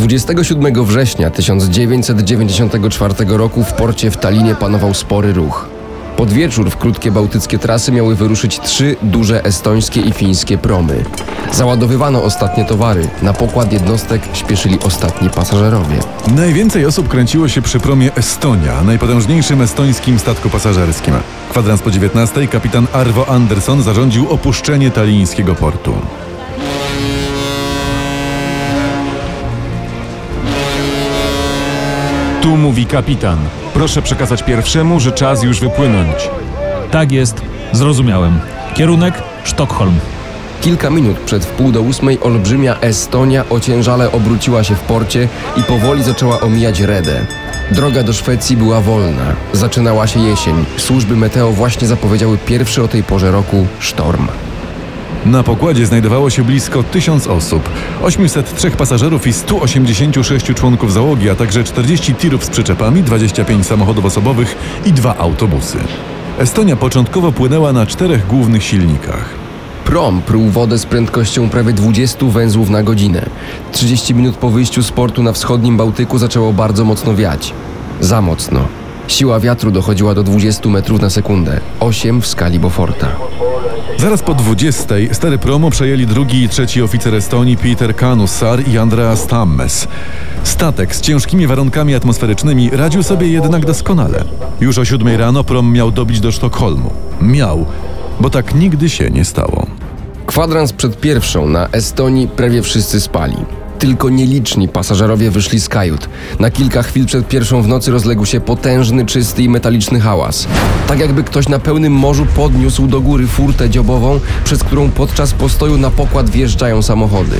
27 września 1994 roku w porcie w Talinie panował spory ruch. Pod wieczór w krótkie bałtyckie trasy miały wyruszyć trzy duże estońskie i fińskie promy. Załadowywano ostatnie towary. Na pokład jednostek śpieszyli ostatni pasażerowie. Najwięcej osób kręciło się przy promie Estonia, najpotężniejszym estońskim statku pasażerskim. Kwadrans po 19 kapitan Arvo Anderson zarządził opuszczenie talińskiego portu. Tu mówi kapitan. Proszę przekazać pierwszemu, że czas już wypłynąć. Tak jest, zrozumiałem. Kierunek Sztokholm. Kilka minut przed wpół do ósmej olbrzymia Estonia ociężale obróciła się w porcie i powoli zaczęła omijać Redę. Droga do Szwecji była wolna. Zaczynała się jesień. Służby meteo właśnie zapowiedziały pierwszy o tej porze roku sztorm. Na pokładzie znajdowało się blisko 1000 osób, 803 pasażerów i 186 członków załogi, a także 40 tirów z przyczepami, 25 samochodów osobowych i dwa autobusy. Estonia początkowo płynęła na czterech głównych silnikach. Prom pruł wodę z prędkością prawie 20 węzłów na godzinę. 30 minut po wyjściu z portu na wschodnim Bałtyku zaczęło bardzo mocno wiać. Za mocno. Siła wiatru dochodziła do 20 metrów na sekundę. 8 w skali Beauforta. Zaraz po 20 stary promo przejęli drugi i trzeci oficer Estonii Peter Kanusar i Andreas Tammes. Statek z ciężkimi warunkami atmosferycznymi radził sobie jednak doskonale. Już o 7 rano prom miał dobić do Sztokholmu. Miał, bo tak nigdy się nie stało. Kwadrans przed pierwszą na Estonii prawie wszyscy spali. Tylko nieliczni pasażerowie wyszli z kajut. Na kilka chwil przed pierwszą w nocy rozległ się potężny, czysty i metaliczny hałas. Tak jakby ktoś na pełnym morzu podniósł do góry furtę dziobową, przez którą podczas postoju na pokład wjeżdżają samochody.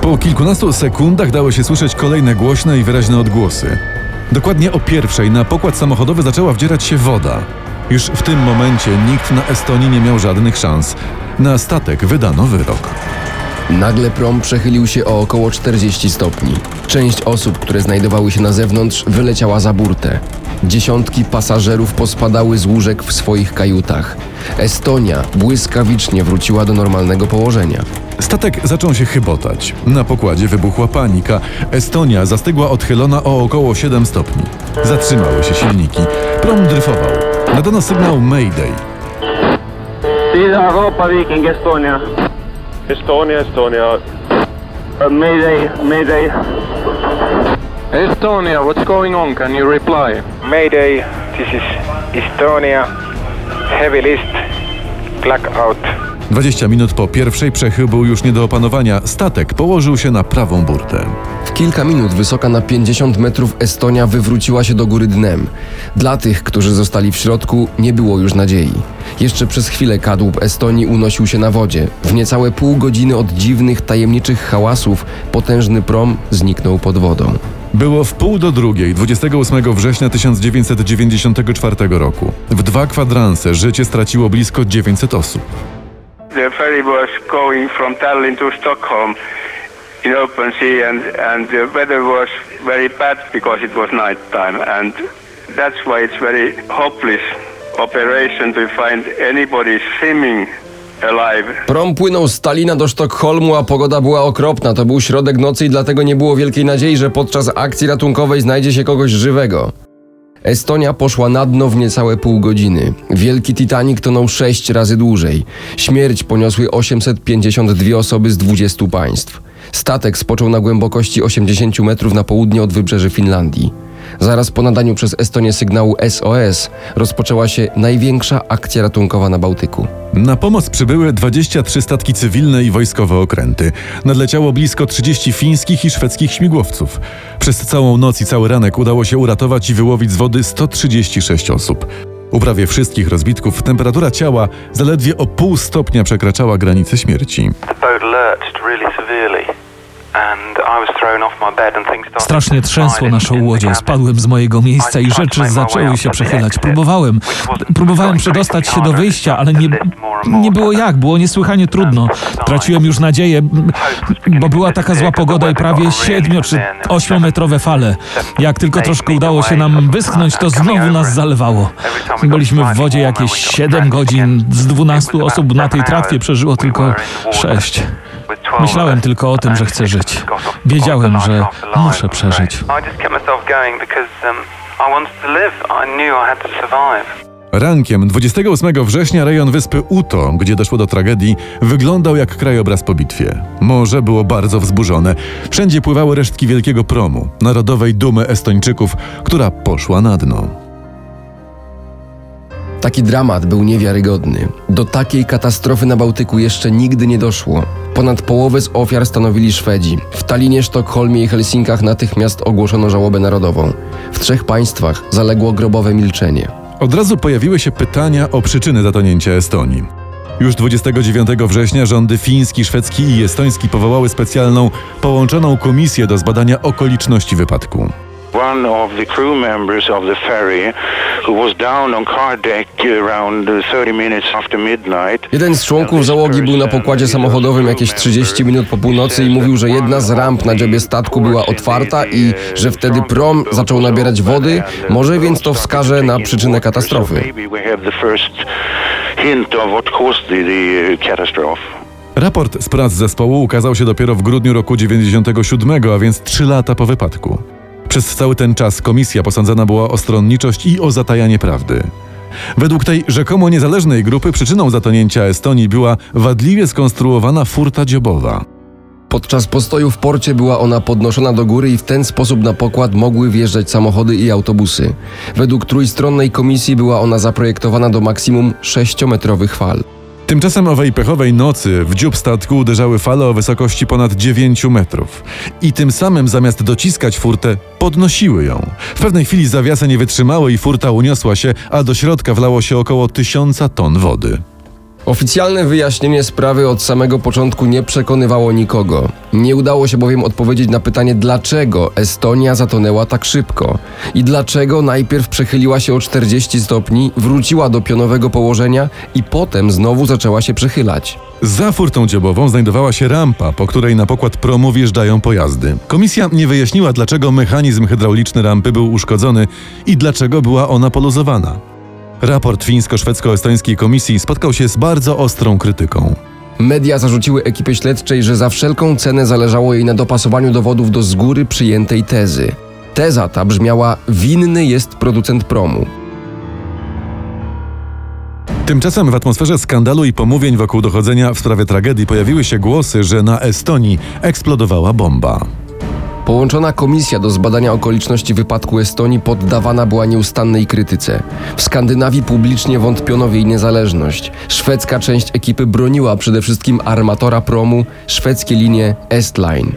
Po kilkunastu sekundach dało się słyszeć kolejne głośne i wyraźne odgłosy. Dokładnie o pierwszej na pokład samochodowy zaczęła wdzierać się woda. Już w tym momencie nikt na Estonii nie miał żadnych szans. Na statek wydano wyrok. Nagle prom przechylił się o około 40 stopni. Część osób, które znajdowały się na zewnątrz, wyleciała za burtę. Dziesiątki pasażerów pospadały z łóżek w swoich kajutach. Estonia błyskawicznie wróciła do normalnego położenia. Statek zaczął się chybotać. Na pokładzie wybuchła panika. Estonia zastygła odchylona o około 7 stopni. Zatrzymały się silniki. Prom dryfował. Nadano sygnał Mayday. Siitä Europa Viking Estonia. Estonia, Estonia. Uh, mayday, mayday. Estonia, what's going on? Can you reply? Mayday, this is Estonia. Heavy list. Blackout. 20 minut po pierwszej przechył był już nie do opanowania. Statek położył się na prawą burtę. W kilka minut wysoka na 50 metrów Estonia wywróciła się do góry dnem. Dla tych, którzy zostali w środku, nie było już nadziei. Jeszcze przez chwilę kadłub Estonii unosił się na wodzie. W niecałe pół godziny od dziwnych, tajemniczych hałasów potężny prom zniknął pod wodą. Było w pół do drugiej, 28 września 1994 roku. W dwa kwadranse życie straciło blisko 900 osób. The ferry was going from Tallinn to Stockholm in open sea and, and the weather was very bad because it was night time and that's why it's very hopeless operation to find anybody swimming. Prom płynął z Talina do Sztokholmu, a pogoda była okropna. To był środek nocy i dlatego nie było wielkiej nadziei, że podczas akcji ratunkowej znajdzie się kogoś żywego. Estonia poszła na dno w niecałe pół godziny. Wielki Titanic tonął sześć razy dłużej. Śmierć poniosły 852 osoby z 20 państw. Statek spoczął na głębokości 80 metrów na południe od wybrzeży Finlandii. Zaraz po nadaniu przez Estonię sygnału SOS rozpoczęła się największa akcja ratunkowa na Bałtyku. Na pomoc przybyły 23 statki cywilne i wojskowe okręty. Nadleciało blisko 30 fińskich i szwedzkich śmigłowców. Przez całą noc i cały ranek udało się uratować i wyłowić z wody 136 osób. U prawie wszystkich rozbitków temperatura ciała zaledwie o pół stopnia przekraczała granicę śmierci. Strasznie trzęsło naszą łodzią. Spadłem z mojego miejsca i rzeczy zaczęły się przechylać. Próbowałem. Próbowałem przedostać się do wyjścia, ale nie, nie było jak. Było niesłychanie trudno. Traciłem już nadzieję, bo była taka zła pogoda i prawie siedmiu czy ośmiometrowe fale. Jak tylko troszkę udało się nam wyschnąć, to znowu nas zalewało. Byliśmy w wodzie jakieś 7 godzin. Z 12 osób na tej tratwie przeżyło tylko 6. Myślałem tylko o tym, że chcę żyć. Wiedziałem, że muszę przeżyć. Rankiem 28 września rejon wyspy Uto, gdzie doszło do tragedii, wyglądał jak krajobraz po bitwie. Morze było bardzo wzburzone. Wszędzie pływały resztki wielkiego promu, narodowej dumy Estończyków, która poszła na dno. Taki dramat był niewiarygodny. Do takiej katastrofy na Bałtyku jeszcze nigdy nie doszło. Ponad połowę z ofiar stanowili Szwedzi. W Tallinie, Sztokholmie i Helsinkach natychmiast ogłoszono żałobę narodową. W trzech państwach zaległo grobowe milczenie. Od razu pojawiły się pytania o przyczyny zatonięcia Estonii. Już 29 września rządy fiński, szwedzki i estoński powołały specjalną, połączoną komisję do zbadania okoliczności wypadku. One of the crew members of the ferry who was down on car deck around 30 minutes after midnight. Jeden z członków załogi był na pokładzie samochodowym jakieś 30 minut po północy i mówił, że jedna z ramp na dziobie statku była otwarta i że wtedy prom zaczął nabierać wody, może więc to wskaże na przyczynę katastrofy. Catastrophe. Raport z prac zespołu ukazał się dopiero w grudniu roku 97, a więc trzy lata po wypadku. Przez cały ten czas komisja posądzana była o stronniczość i o zatajanie prawdy. Według tej rzekomo niezależnej grupy przyczyną zatonięcia Estonii była wadliwie skonstruowana furta dziobowa. Podczas postoju w porcie była ona podnoszona do góry i w ten sposób na pokład mogły wjeżdżać samochody i autobusy. Według trójstronnej komisji była ona zaprojektowana do maksimum 6-metrowych fal. Tymczasem owej pechowej nocy w dziób statku uderzały fale o wysokości ponad 9 metrów. I tym samym zamiast dociskać furtę, podnosiły ją. W pewnej chwili zawiasy nie wytrzymały i furta uniosła się, a do środka wlało się około tysiąca ton wody. Oficjalne wyjaśnienie sprawy od samego początku nie przekonywało nikogo. Nie udało się bowiem odpowiedzieć na pytanie, dlaczego Estonia zatonęła tak szybko i dlaczego najpierw przechyliła się o 40 stopni, wróciła do pionowego położenia i potem znowu zaczęła się przechylać. Za furtą dziobową znajdowała się rampa, po której na pokład promu wjeżdżają pojazdy. Komisja nie wyjaśniła, dlaczego mechanizm hydrauliczny rampy był uszkodzony i dlaczego była ona poluzowana. Raport fińsko-szwedzko-estońskiej komisji spotkał się z bardzo ostrą krytyką. Media zarzuciły ekipie śledczej, że za wszelką cenę zależało jej na dopasowaniu dowodów do z góry przyjętej tezy. Teza ta brzmiała: winny jest producent promu. Tymczasem w atmosferze skandalu i pomówień wokół dochodzenia w sprawie tragedii pojawiły się głosy, że na Estonii eksplodowała bomba. Połączona komisja do zbadania okoliczności wypadku Estonii poddawana była nieustannej krytyce. W Skandynawii publicznie wątpiono w jej niezależność. Szwedzka część ekipy broniła przede wszystkim armatora promu, szwedzkie linie Estline.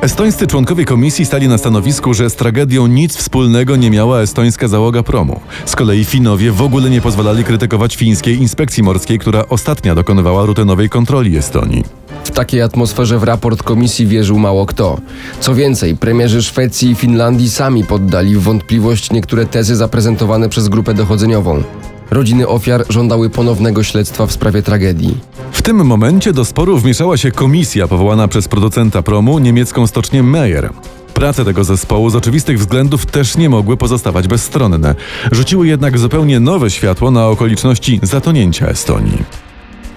Estońscy członkowie komisji stali na stanowisku, że z tragedią nic wspólnego nie miała estońska załoga promu. Z kolei Finowie w ogóle nie pozwalali krytykować fińskiej inspekcji morskiej, która ostatnia dokonywała rutynowej kontroli Estonii. W takiej atmosferze w raport komisji wierzył mało kto. Co więcej, premierzy Szwecji i Finlandii sami poddali w wątpliwość niektóre tezy zaprezentowane przez grupę dochodzeniową. Rodziny ofiar żądały ponownego śledztwa w sprawie tragedii. W tym momencie do sporu wmieszała się komisja powołana przez producenta promu, niemiecką stocznię Meyer. Prace tego zespołu z oczywistych względów też nie mogły pozostawać bezstronne. Rzuciły jednak zupełnie nowe światło na okoliczności zatonięcia Estonii.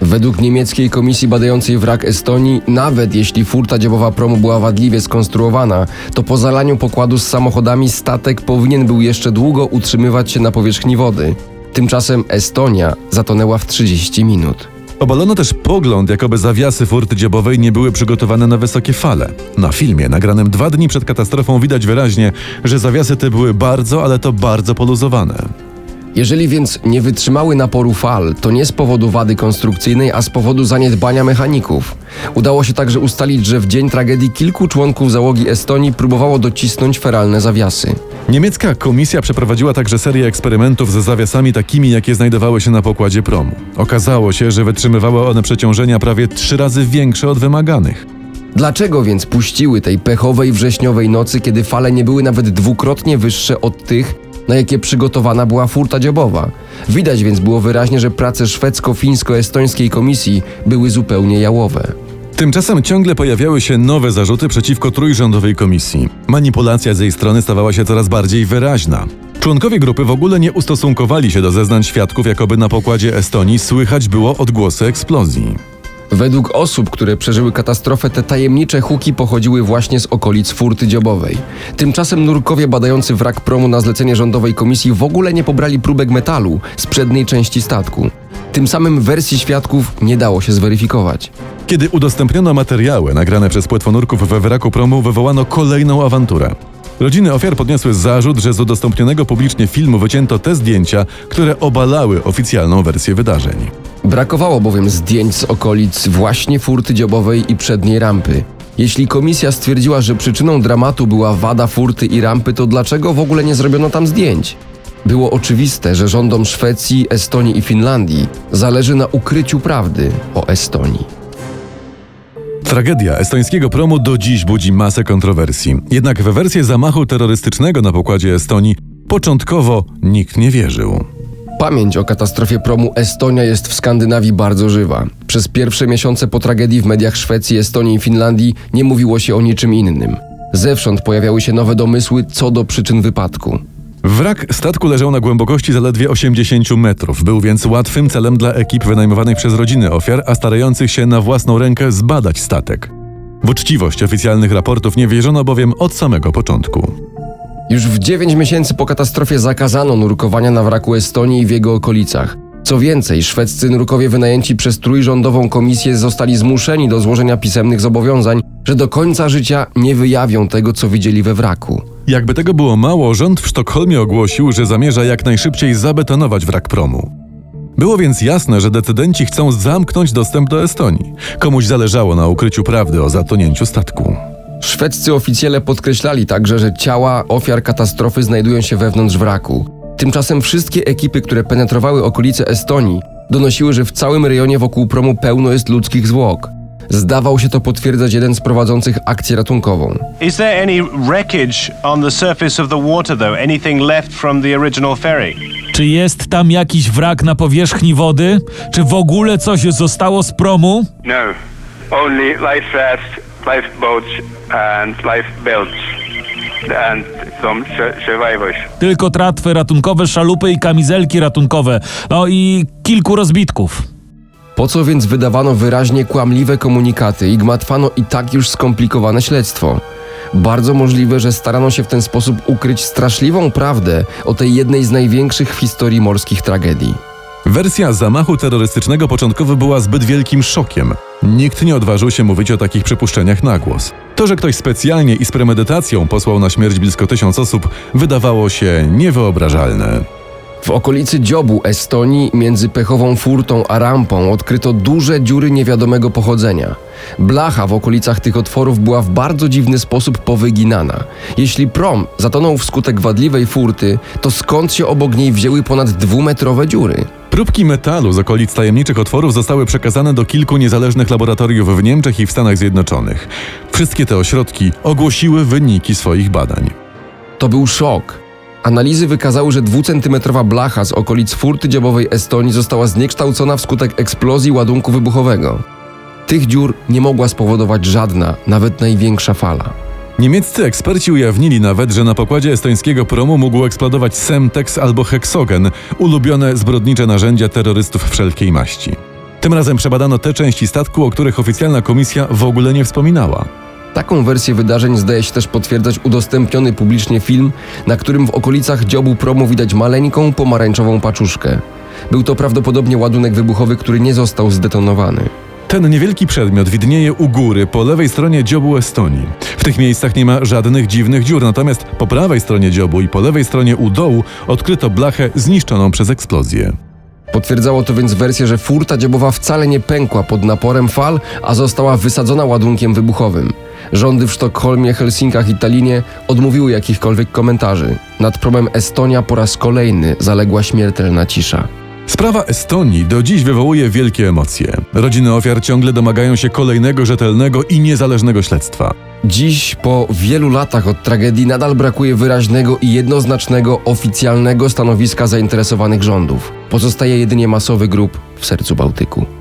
Według niemieckiej komisji badającej wrak Estonii, nawet jeśli furta dziobowa promu była wadliwie skonstruowana, to po zalaniu pokładu z samochodami statek powinien był jeszcze długo utrzymywać się na powierzchni wody. Tymczasem Estonia zatonęła w 30 minut. Obalono też pogląd, jakoby zawiasy furty dziobowej nie były przygotowane na wysokie fale. Na filmie, nagranym dwa dni przed katastrofą, widać wyraźnie, że zawiasy te były bardzo, ale to bardzo poluzowane. Jeżeli więc nie wytrzymały naporu fal, to nie z powodu wady konstrukcyjnej, a z powodu zaniedbania mechaników. Udało się także ustalić, że w dzień tragedii kilku członków załogi Estonii próbowało docisnąć feralne zawiasy. Niemiecka komisja przeprowadziła także serię eksperymentów ze zawiasami takimi, jakie znajdowały się na pokładzie promu. Okazało się, że wytrzymywały one przeciążenia prawie trzy razy większe od wymaganych. Dlaczego więc puściły tej pechowej wrześniowej nocy, kiedy fale nie były nawet dwukrotnie wyższe od tych, na jakie przygotowana była furta dziobowa? Widać więc było wyraźnie, że prace szwedzko-fińsko-estońskiej komisji były zupełnie jałowe. Tymczasem ciągle pojawiały się nowe zarzuty przeciwko trójrządowej komisji. Manipulacja z jej strony stawała się coraz bardziej wyraźna. Członkowie grupy w ogóle nie ustosunkowali się do zeznań świadków, jakoby na pokładzie Estonii słychać było odgłosy eksplozji. Według osób, które przeżyły katastrofę, te tajemnicze huki pochodziły właśnie z okolic furty dziobowej. Tymczasem nurkowie badający wrak promu na zlecenie rządowej komisji w ogóle nie pobrali próbek metalu z przedniej części statku. Tym samym wersji świadków nie dało się zweryfikować. Kiedy udostępniono materiały nagrane przez płetwonurków we wraku promu, wywołano kolejną awanturę. Rodziny ofiar podniosły zarzut, że z udostępnionego publicznie filmu wycięto te zdjęcia, które obalały oficjalną wersję wydarzeń. Brakowało bowiem zdjęć z okolic właśnie furty dziobowej i przedniej rampy. Jeśli komisja stwierdziła, że przyczyną dramatu była wada furty i rampy, to dlaczego w ogóle nie zrobiono tam zdjęć? Było oczywiste, że rządom Szwecji, Estonii i Finlandii zależy na ukryciu prawdy o Estonii. Tragedia estońskiego promu do dziś budzi masę kontrowersji. Jednak we wersję zamachu terrorystycznego na pokładzie Estonii początkowo nikt nie wierzył. Pamięć o katastrofie promu Estonia jest w Skandynawii bardzo żywa. Przez pierwsze miesiące po tragedii w mediach Szwecji, Estonii i Finlandii nie mówiło się o niczym innym. Zewsząd pojawiały się nowe domysły co do przyczyn wypadku. Wrak statku leżał na głębokości zaledwie 80 metrów. Był więc łatwym celem dla ekip wynajmowanych przez rodziny ofiar, a starających się na własną rękę zbadać statek. W uczciwość oficjalnych raportów nie wierzono bowiem od samego początku. Już w 9 miesięcy po katastrofie zakazano nurkowania na wraku Estonii i w jego okolicach. Co więcej, szwedzcy nurkowie wynajęci przez trójrządową komisję zostali zmuszeni do złożenia pisemnych zobowiązań, że do końca życia nie wyjawią tego, co widzieli we wraku. Jakby tego było mało, rząd w Sztokholmie ogłosił, że zamierza jak najszybciej zabetonować wrak promu. Było więc jasne, że decydenci chcą zamknąć dostęp do Estonii. Komuś zależało na ukryciu prawdy o zatonięciu statku. Szwedzcy oficjele podkreślali także, że ciała ofiar katastrofy znajdują się wewnątrz wraku. Tymczasem wszystkie ekipy, które penetrowały okolice Estonii, donosiły, że w całym rejonie wokół promu pełno jest ludzkich zwłok. Zdawał się to potwierdzać jeden z prowadzących akcję ratunkową. Is there any wreckage on the surface of the water, though? Anything left from the original ferry? Czy jest tam jakiś wrak na powierzchni wody? Czy w ogóle coś zostało z promu? No, only life rafts, lifeboats, and life belts, and some su- survivors. Tylko tratwy ratunkowe, szalupy i kamizelki ratunkowe. No i kilku rozbitków. Po co więc wydawano wyraźnie kłamliwe komunikaty i gmatwano i tak już skomplikowane śledztwo? Bardzo możliwe, że starano się w ten sposób ukryć straszliwą prawdę o tej jednej z największych w historii morskich tragedii. Wersja zamachu terrorystycznego początkowo była zbyt wielkim szokiem. Nikt nie odważył się mówić o takich przypuszczeniach na głos. To, że ktoś specjalnie i z premedytacją posłał na śmierć blisko tysiąc osób, wydawało się niewyobrażalne. W okolicy dziobu Estonii między pechową furtą a rampą odkryto duże dziury niewiadomego pochodzenia. Blacha w okolicach tych otworów była w bardzo dziwny sposób powyginana. Jeśli prom zatonął wskutek wadliwej furty, to skąd się obok niej wzięły ponad dwumetrowe dziury? Próbki metalu z okolic tajemniczych otworów zostały przekazane do kilku niezależnych laboratoriów w Niemczech i w Stanach Zjednoczonych. Wszystkie te ośrodki ogłosiły wyniki swoich badań. To był szok. Analizy wykazały, że dwucentymetrowa blacha z okolic furty dziobowej Estonii została zniekształcona wskutek eksplozji ładunku wybuchowego. Tych dziur nie mogła spowodować żadna, nawet największa fala. Niemieccy eksperci ujawnili nawet, że na pokładzie estońskiego promu mógł eksplodować Semtex albo heksogen, ulubione zbrodnicze narzędzia terrorystów wszelkiej maści. Tym razem przebadano te części statku, o których oficjalna komisja w ogóle nie wspominała. Taką wersję wydarzeń zdaje się też potwierdzać udostępniony publicznie film, na którym w okolicach dziobu promu widać maleńką pomarańczową paczuszkę. Był to prawdopodobnie ładunek wybuchowy, który nie został zdetonowany. Ten niewielki przedmiot widnieje u góry, po lewej stronie dziobu Estonii. W tych miejscach nie ma żadnych dziwnych dziur, natomiast po prawej stronie dziobu i po lewej stronie u dołu odkryto blachę zniszczoną przez eksplozję. Potwierdzało to więc wersję, że furta dziobowa wcale nie pękła pod naporem fal, a została wysadzona ładunkiem wybuchowym. Rządy w Sztokholmie, Helsinkach i Tallinie odmówiły jakichkolwiek komentarzy. Nad promem Estonia po raz kolejny zaległa śmiertelna cisza. Sprawa Estonii do dziś wywołuje wielkie emocje. Rodziny ofiar ciągle domagają się kolejnego rzetelnego i niezależnego śledztwa. Dziś, po wielu latach od tragedii, nadal brakuje wyraźnego i jednoznacznego oficjalnego stanowiska zainteresowanych rządów. Pozostaje jedynie masowy grób w sercu Bałtyku.